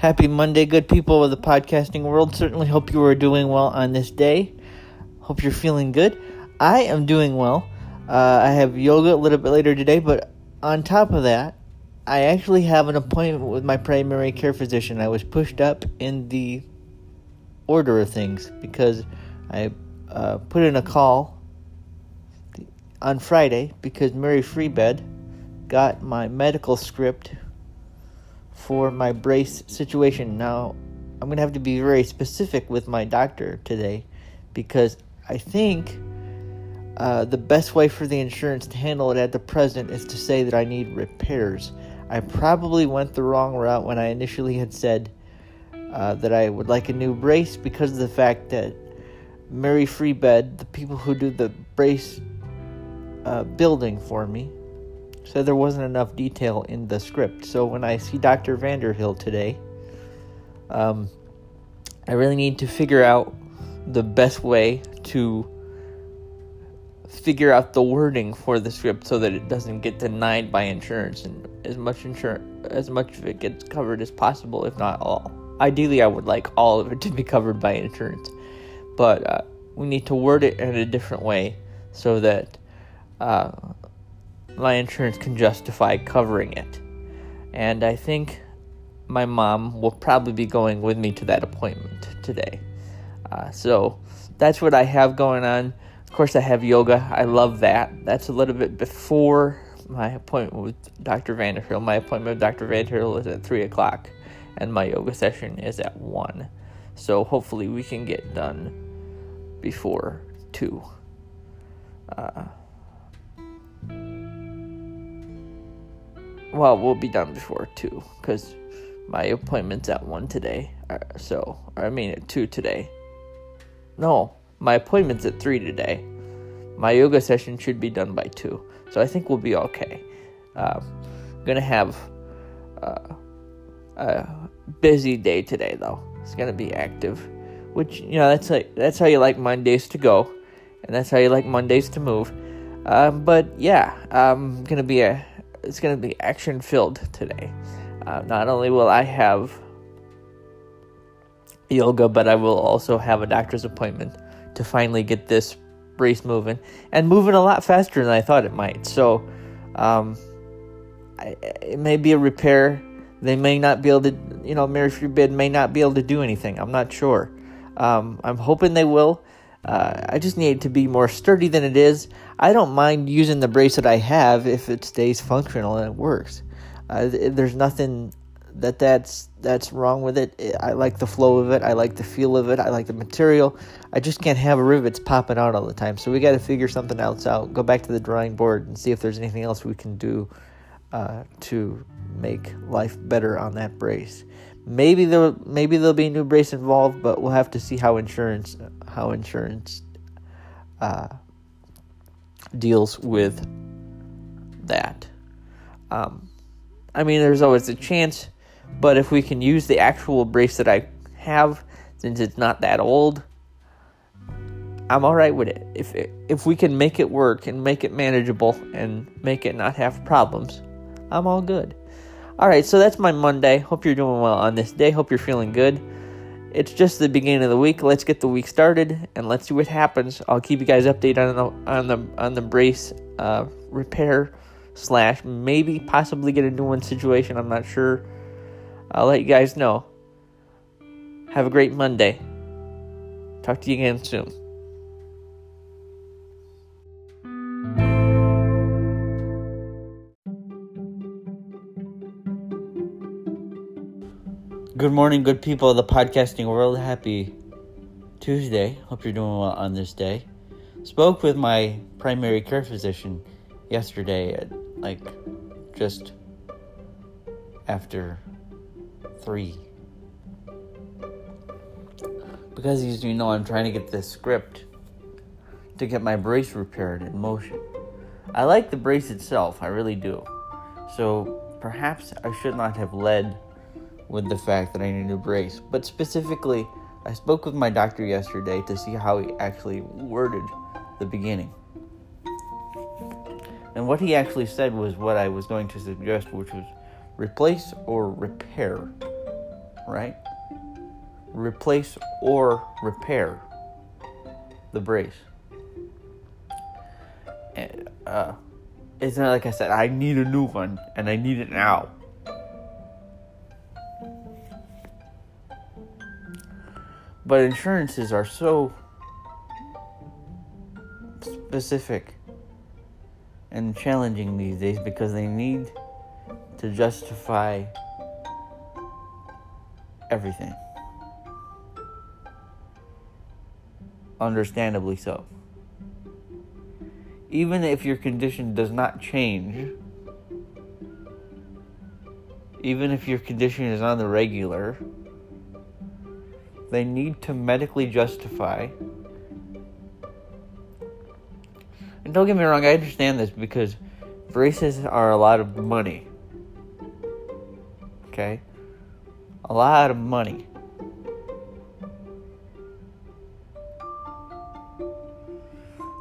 Happy Monday, good people of the podcasting world. Certainly hope you are doing well on this day. Hope you're feeling good. I am doing well. Uh, I have yoga a little bit later today, but on top of that, I actually have an appointment with my primary care physician. I was pushed up in the order of things because I uh, put in a call on Friday because Mary Free Bed got my medical script for my brace situation. Now, I'm going to have to be very specific with my doctor today because I think uh, the best way for the insurance to handle it at the present is to say that I need repairs. I probably went the wrong route when I initially had said uh, that I would like a new brace because of the fact that Mary Free Bed, the people who do the brace uh, building for me, said there wasn't enough detail in the script. So when I see Dr. Vanderhill today, um, I really need to figure out the best way to figure out the wording for the script so that it doesn't get denied by insurance and as much insurance as much of it gets covered as possible if not all ideally i would like all of it to be covered by insurance but uh, we need to word it in a different way so that uh, my insurance can justify covering it. And I think my mom will probably be going with me to that appointment today. Uh, so that's what I have going on. Of course, I have yoga. I love that. That's a little bit before my appointment with Dr. Vanderhill. My appointment with Dr. Vanderhill is at 3 o'clock, and my yoga session is at 1. So hopefully, we can get done before 2. Uh, well, we'll be done before two because my appointment's at one today. Uh, so, I mean, at two today. No, my appointment's at three today. My yoga session should be done by two, so I think we'll be okay. Uh, gonna have uh, a busy day today, though. It's gonna be active, which you know that's like that's how you like Mondays to go, and that's how you like Mondays to move. Um, but yeah, I'm gonna be a it's going to be action filled today. Uh, not only will I have yoga, but I will also have a doctor's appointment to finally get this brace moving and moving a lot faster than I thought it might. So, um, I, it may be a repair. They may not be able to, you know, Mary Free Bed may not be able to do anything. I'm not sure. Um, I'm hoping they will. Uh, I just need it to be more sturdy than it is. I don't mind using the bracelet I have if it stays functional and it works. Uh, there's nothing that that's that's wrong with it. I like the flow of it. I like the feel of it. I like the material. I just can't have rivets popping out all the time. So we got to figure something else out. Go back to the drawing board and see if there's anything else we can do uh, to make life better on that brace. Maybe there maybe there'll be a new brace involved, but we'll have to see how insurance how insurance uh, deals with that. Um, I mean, there's always a chance, but if we can use the actual brace that I have, since it's not that old, I'm all right with it. If it, if we can make it work and make it manageable and make it not have problems, I'm all good. All right, so that's my Monday. Hope you're doing well on this day. Hope you're feeling good. It's just the beginning of the week. Let's get the week started and let's see what happens. I'll keep you guys updated on the on the on the brace uh, repair slash maybe possibly get a new one situation. I'm not sure. I'll let you guys know. Have a great Monday. Talk to you again soon. Good morning, good people of the podcasting world. Happy Tuesday. Hope you're doing well on this day. Spoke with my primary care physician yesterday at like just after three. Because as you know, I'm trying to get this script to get my brace repaired in motion. I like the brace itself, I really do. So perhaps I should not have led with the fact that I need a brace. But specifically, I spoke with my doctor yesterday to see how he actually worded the beginning. And what he actually said was what I was going to suggest, which was replace or repair. right? Replace or repair the brace. And, uh, it's not like I said, I need a new one and I need it now. But insurances are so specific and challenging these days because they need to justify everything. Understandably so. Even if your condition does not change, even if your condition is on the regular, they need to medically justify. And don't get me wrong, I understand this because braces are a lot of money. Okay? A lot of money.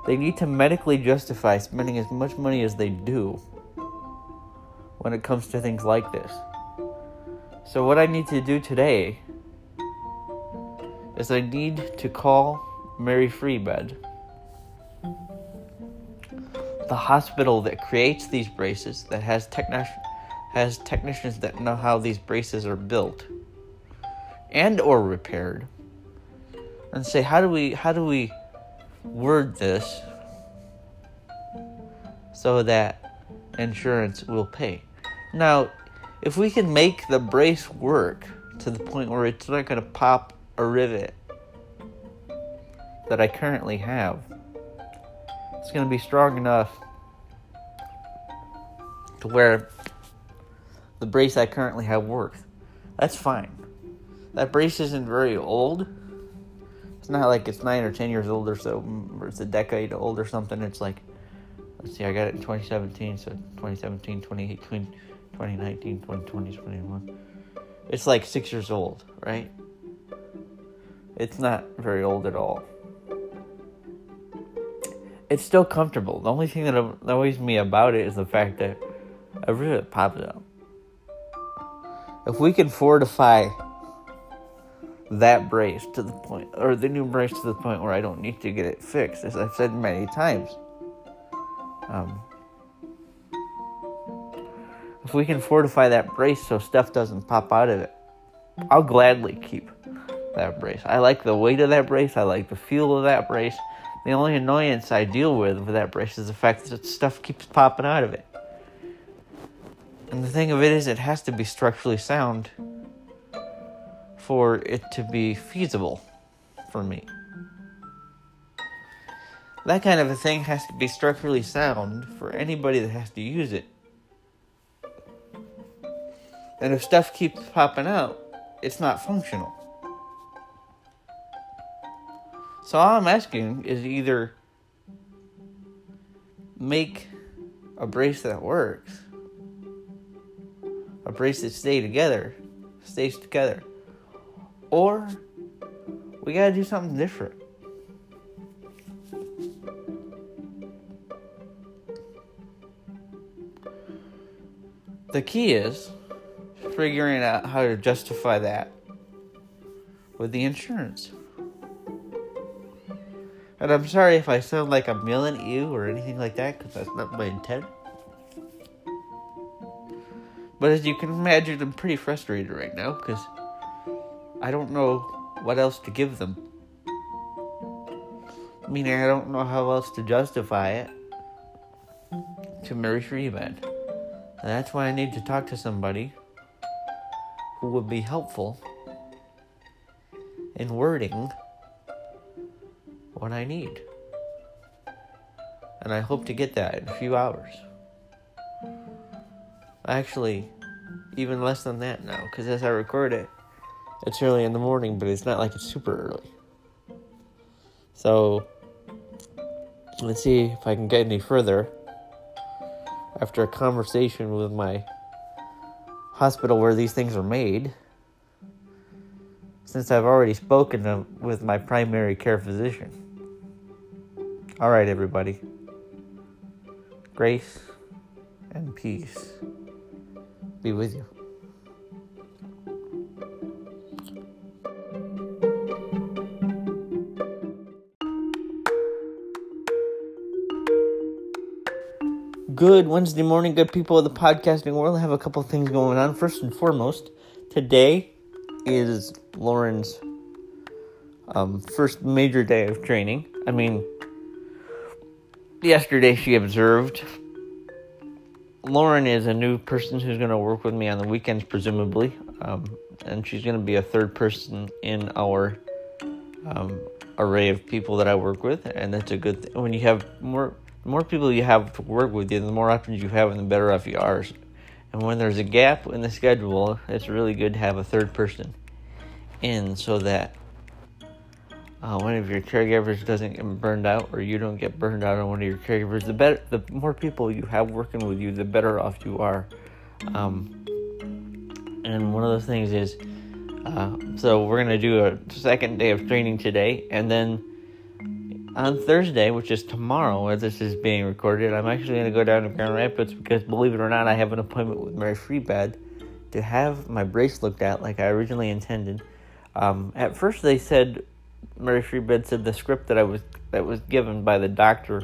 They need to medically justify spending as much money as they do when it comes to things like this. So, what I need to do today is I need to call Mary Free Bed, the hospital that creates these braces, that has technicians has technicians that know how these braces are built and or repaired and say how do we how do we word this so that insurance will pay? Now if we can make the brace work to the point where it's not going to pop a rivet that I currently have it's going to be strong enough to where the brace I currently have works. That's fine. That brace isn't very old. It's not like it's nine or ten years old or so, or it's a decade old or something. It's like, let's see, I got it in 2017, so 2017, 2018, 2019, 2020, 2021. It's like six years old, right? It's not very old at all. It's still comfortable. The only thing that annoys me about it is the fact that I really pops out if we can fortify that brace to the point, or the new brace to the point where I don't need to get it fixed, as I've said many times, um, if we can fortify that brace so stuff doesn't pop out of it, I'll gladly keep that brace. I like the weight of that brace. I like the feel of that brace. The only annoyance I deal with with that brace is the fact that stuff keeps popping out of it. And the thing of it is, it has to be structurally sound for it to be feasible for me. That kind of a thing has to be structurally sound for anybody that has to use it. And if stuff keeps popping out, it's not functional. So all I'm asking is either make a brace that works a brace that stay together, stays together. Or we gotta do something different. The key is figuring out how to justify that with the insurance. And I'm sorry if I sound like I'm yelling at you or anything like that, because that's not my intent. But as you can imagine, I'm pretty frustrated right now because I don't know what else to give them. Meaning, I don't know how else to justify it to Mary Freeman. And that's why I need to talk to somebody who would be helpful in wording what I need. And I hope to get that in a few hours. Actually, even less than that now, because as I record it, it's early in the morning, but it's not like it's super early. So, let's see if I can get any further after a conversation with my hospital where these things are made. Since I've already spoken with my primary care physician. All right, everybody. Grace and peace be with you. Good Wednesday morning, good people of the podcasting world. I have a couple things going on. First and foremost, today is Lauren's um, first major day of training. I mean, yesterday she observed. Lauren is a new person who's going to work with me on the weekends, presumably, um, and she's going to be a third person in our um, array of people that I work with, and that's a good thing. When you have more more people you have to work with you, the more options you have, and the better off you are. And when there's a gap in the schedule, it's really good to have a third person in so that uh, one of your caregivers doesn't get burned out or you don't get burned out on one of your caregivers, the better, the more people you have working with you, the better off you are. Um, and one of those things is, uh, so we're gonna do a second day of training today, and then on Thursday, which is tomorrow, as this is being recorded, I'm actually gonna go down to Grand Rapids because, believe it or not, I have an appointment with Mary Free Bed to have my brace looked at like I originally intended. Um, at first, they said Mary Free Bed said the script that I was that was given by the doctor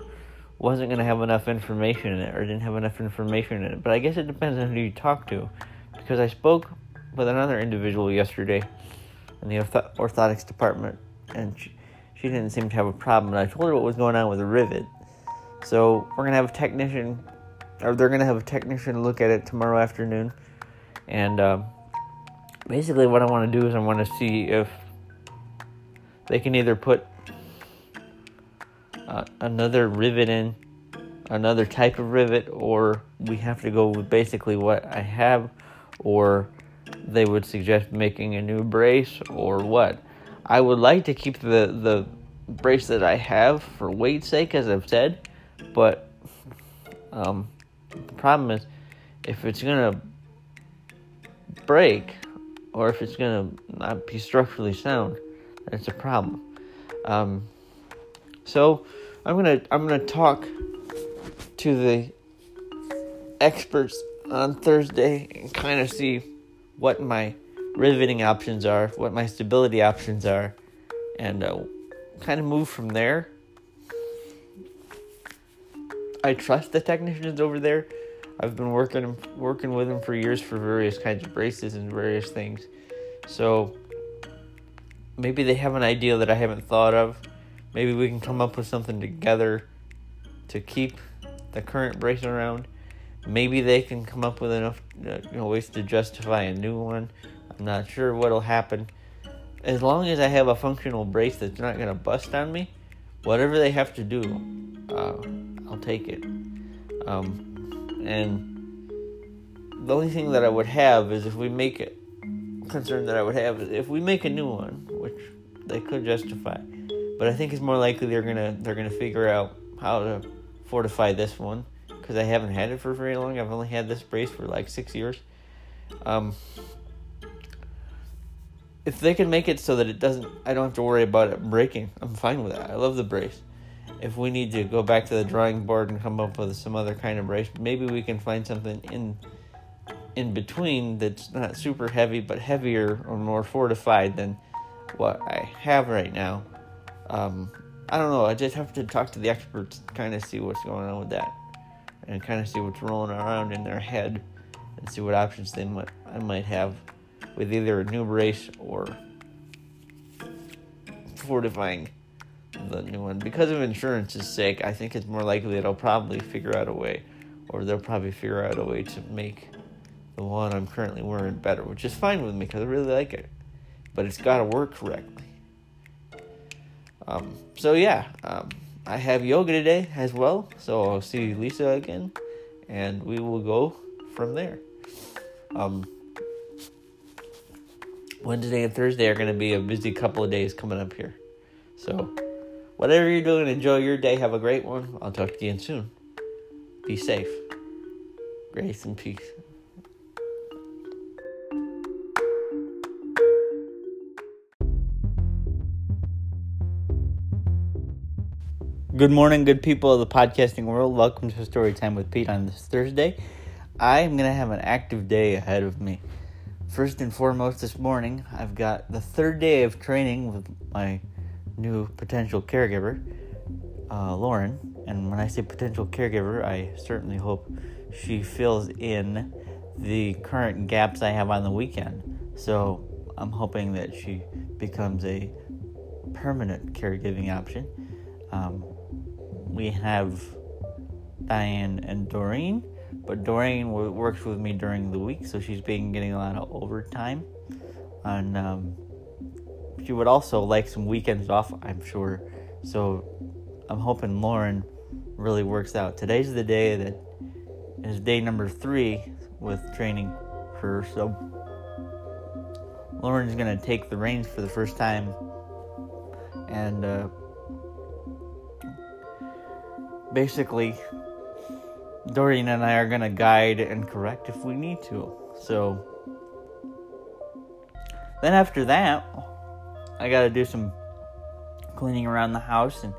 wasn't going to have enough information in it or didn't have enough information in it. But I guess it depends on who you talk to, because I spoke with another individual yesterday in the ortho- orthotics department, and she, she didn't seem to have a problem. And I told her what was going on with the rivet. So we're gonna have a technician, or they're gonna have a technician look at it tomorrow afternoon, and um, basically what I want to do is I want to see if they can either put uh, another rivet in, another type of rivet, or we have to go with basically what I have, or they would suggest making a new brace, or what. I would like to keep the, the brace that I have for weight's sake, as I've said, but um, the problem is if it's gonna break or if it's gonna not be structurally sound, that's a problem. Um, so I'm gonna I'm gonna talk to the experts on Thursday and kind of see what my riveting options are, what my stability options are, and uh, kind of move from there. I trust the technicians over there. I've been working working with them for years for various kinds of braces and various things. So maybe they have an idea that I haven't thought of. Maybe we can come up with something together to keep the current brace around. Maybe they can come up with enough you know, ways to justify a new one. I'm not sure what'll happen. As long as I have a functional brace that's not going to bust on me, whatever they have to do, uh, I'll take it. Um, and the only thing that I would have is if we make it concern that I would have is if we make a new one, which they could justify, but I think it's more likely they're gonna they're gonna figure out how to fortify this one because I haven't had it for very long. I've only had this brace for like six years. Um, if they can make it so that it doesn't, I don't have to worry about it breaking. I'm fine with that. I love the brace. If we need to go back to the drawing board and come up with some other kind of brace, maybe we can find something in in between that's not super heavy but heavier or more fortified than what I have right now. Um, I don't know. I just have to talk to the experts, kind of see what's going on with that, and kind of see what's rolling around in their head, and see what options they might I might have with either a new brace or fortifying the new one. Because of insurance's sake, I think it's more likely that I'll probably figure out a way, or they'll probably figure out a way to make the one I'm currently wearing better, which is fine with me because I really like it. But it's got to work correctly. Um, so yeah, um, I have yoga today as well. So I'll see Lisa again, and we will go from there. Um, Wednesday and Thursday are going to be a busy couple of days coming up here. So, whatever you're doing, enjoy your day. Have a great one. I'll talk to you again soon. Be safe. Grace and peace. Good morning, good people of the podcasting world. Welcome to Story Time with Pete on this Thursday. I am going to have an active day ahead of me. First and foremost, this morning, I've got the third day of training with my new potential caregiver. uh, Lauren, and when I say potential caregiver, I certainly hope she fills in the current gaps I have on the weekend. So I'm hoping that she becomes a permanent caregiving option. Um, we have Diane and Doreen, but Doreen works with me during the week, so she's been getting a lot of overtime. And um, she would also like some weekends off, I'm sure. So I'm hoping Lauren really works out. Today's the day that is day number three with training her. So Lauren's gonna take the reins for the first time, and uh, basically, Doreen and I are gonna guide and correct if we need to. So then after that, I gotta do some cleaning around the house and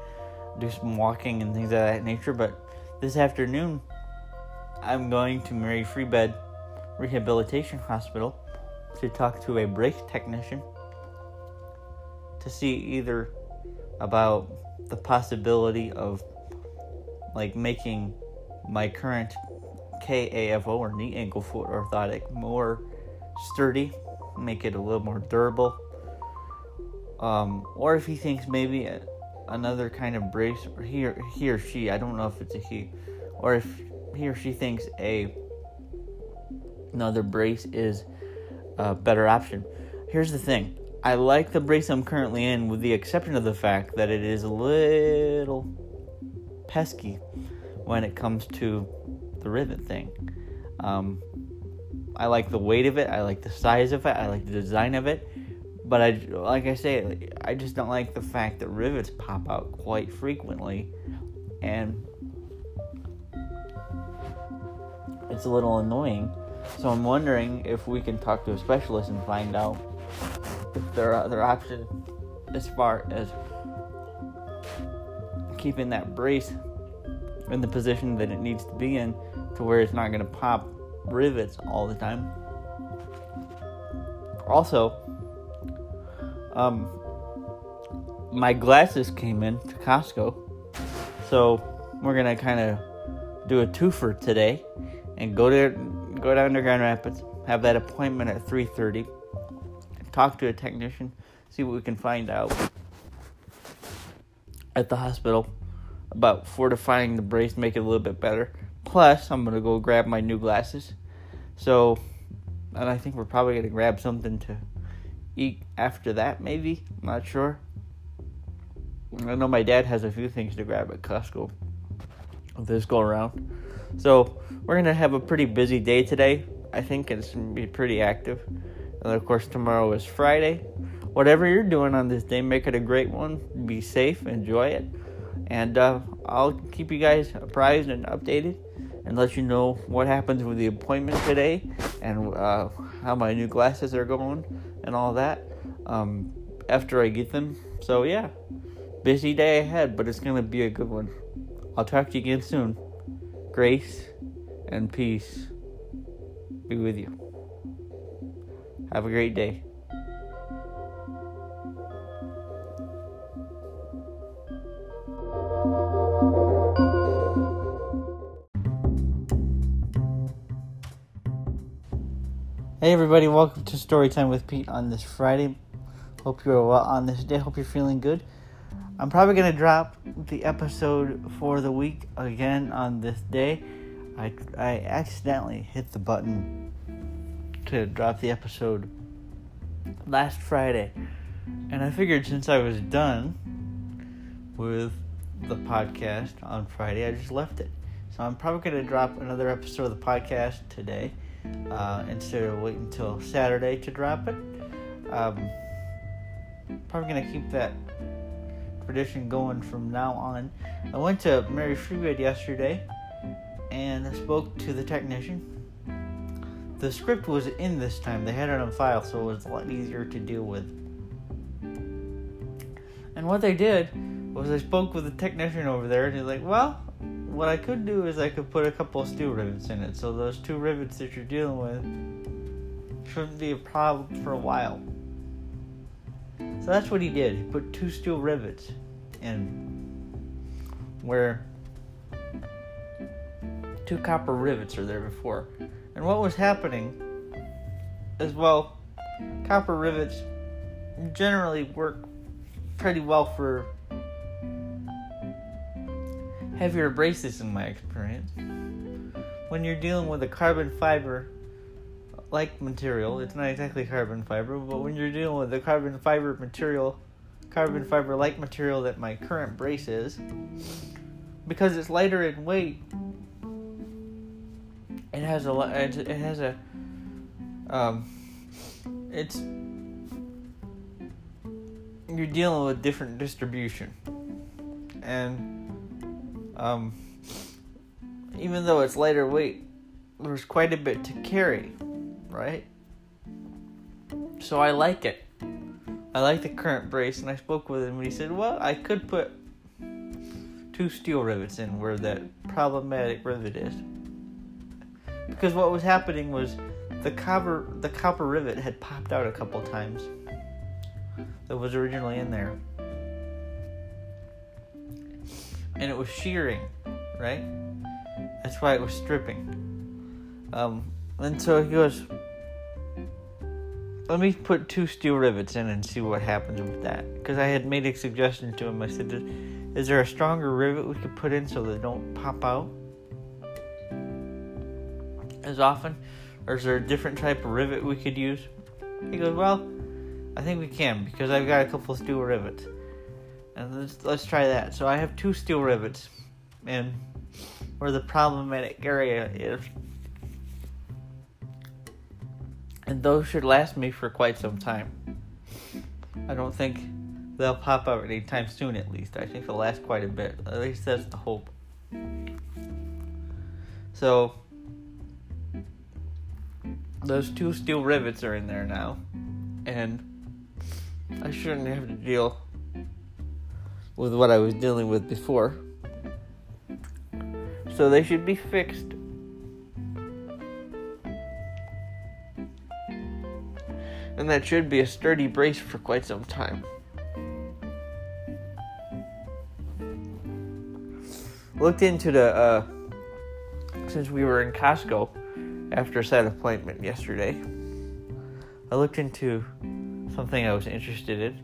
do some walking and things of that nature. But this afternoon, I'm going to Mary Free Bed Rehabilitation Hospital to talk to a brake technician to see either about the possibility of like making my current KAFO or knee ankle foot orthotic more sturdy, make it a little more durable. Um, or if he thinks maybe another kind of brace, or he or, he or she, I don't know if it's a he, or if he or she thinks a another brace is a better option. Here's the thing. I like the brace I'm currently in with the exception of the fact that it is a little pesky when it comes to the rivet thing. Um, I like the weight of it, I like the size of it, I like the design of it, but I like I say, I just don't like the fact that rivets pop out quite frequently, and it's a little annoying. So I'm wondering if we can talk to a specialist and find out if there are other options as far as keeping that brace in the position that it needs to be in to where it's not going to pop rivets all the time. Also, um, my glasses came in to Costco, so we're gonna kind of do a twofer today, and go to go down to Grand Rapids, have that appointment at 3:30, talk to a technician, see what we can find out at the hospital about fortifying the brace, make it a little bit better. Plus, I'm gonna go grab my new glasses. So, and I think we're probably gonna grab something to eat after that, maybe. I'm not sure. I know my dad has a few things to grab at Costco this go around. So we're gonna have a pretty busy day today. I think it's gonna be pretty active. And of course tomorrow is Friday. Whatever you're doing on this day, make it a great one. Be safe, enjoy it. And uh, I'll keep you guys apprised and updated and let you know what happens with the appointment today and uh, how my new glasses are going and all that um, after I get them. So, yeah, busy day ahead, but it's going to be a good one. I'll talk to you again soon. Grace and peace be with you. Have a great day. Hey everybody, welcome to Storytime with Pete on this Friday. Hope you're well on this day. Hope you're feeling good. I'm probably gonna drop the episode for the week again on this day. I I accidentally hit the button to drop the episode last Friday, and I figured since I was done with the podcast on Friday, I just left it. So I'm probably gonna drop another episode of the podcast today uh, instead of waiting until Saturday to drop it. Um, probably gonna keep that tradition going from now on. I went to Mary Free Bed yesterday and spoke to the technician. The script was in this time, they had it on file, so it was a lot easier to deal with. And what they did was I spoke with the technician over there, and he's like, Well, what I could do is I could put a couple steel rivets in it. So those two rivets that you're dealing with shouldn't be a problem for a while. So that's what he did. He put two steel rivets in. where two copper rivets are there before. And what was happening as well, copper rivets generally work pretty well for heavier braces in my experience. When you're dealing with a carbon fiber like material, it's not exactly carbon fiber, but when you're dealing with the carbon fiber material, carbon fiber like material that my current brace is, because it's lighter in weight, it has a lot, it has a um it's you're dealing with different distribution and um even though it's lighter weight there's quite a bit to carry right? So i like it. I like the current brace and i spoke with him and he said well i could put two steel rivets in where that problematic rivet is. Because what was happening was the copper the copper rivet had popped out a couple times that was originally in there and it was shearing right that's why it was stripping um, and so he goes let me put two steel rivets in and see what happens with that because i had made a suggestion to him i said is there a stronger rivet we could put in so they don't pop out as often? Or is there a different type of rivet we could use? He goes, Well, I think we can because I've got a couple of steel rivets. And let's, let's try that. So I have two steel rivets and where the problematic area is. And those should last me for quite some time. I don't think they'll pop out anytime soon, at least. I think they'll last quite a bit. At least that's the hope. So, those two steel rivets are in there now, and I shouldn't have to deal with what I was dealing with before. So they should be fixed. And that should be a sturdy brace for quite some time. Looked into the, uh, since we were in Costco, after set appointment yesterday, I looked into something I was interested in.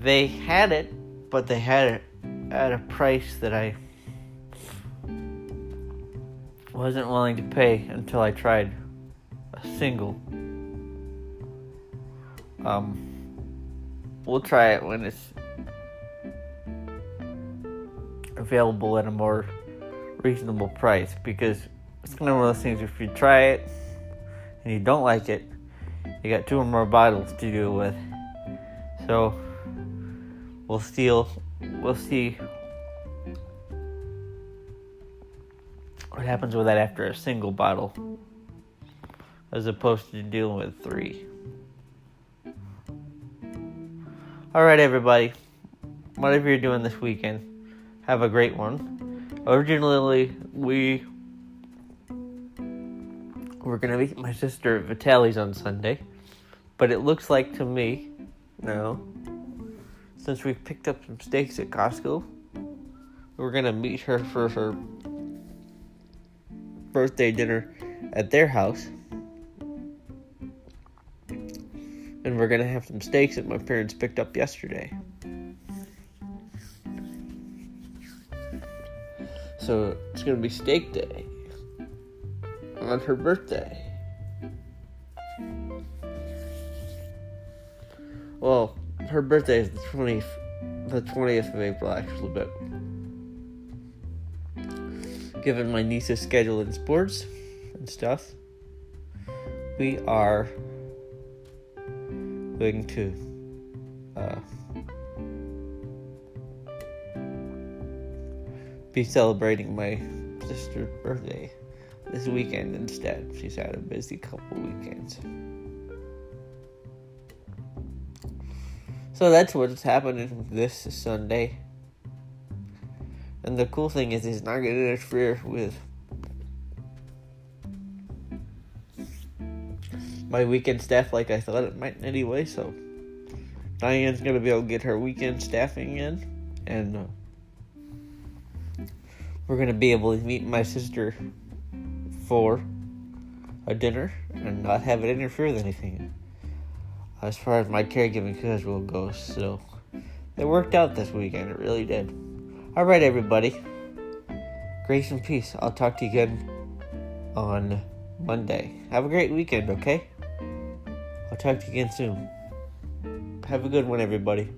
They had it, but they had it at a price that I wasn't willing to pay until I tried a single. Um, we'll try it when it's available at a more reasonable price because it's kind of one of those things if you try it and you don't like it, you got two or more bottles to deal with. So we'll steal we'll see what happens with that after a single bottle as opposed to dealing with three. Alright everybody. Whatever you're doing this weekend, have a great one. Originally we we're gonna meet my sister at Vitali's on Sunday, but it looks like to me, no, since we picked up some steaks at Costco, we're gonna meet her for her birthday dinner at their house. And we're gonna have some steaks that my parents picked up yesterday. So it's gonna be steak day on her birthday. Well, her birthday is the 20th, the 20th of April, actually, but given my niece's schedule in sports and stuff, we are going to uh, be celebrating my sister's birthday this weekend instead. She's had a busy couple weekends. So that's what's happening this Sunday. And the cool thing is, it's not going to interfere with my weekend staff like I thought it might anyway. So Diane's going to be able to get her weekend staffing in. And. Uh, we're gonna be able to meet my sister for a dinner and not have it interfere with anything as far as my caregiving schedule goes. So it worked out this weekend. It really did. All right, everybody. Grace and peace. I'll talk to you again on Monday. Have a great weekend, okay? I'll talk to you again soon. Have a good one, everybody.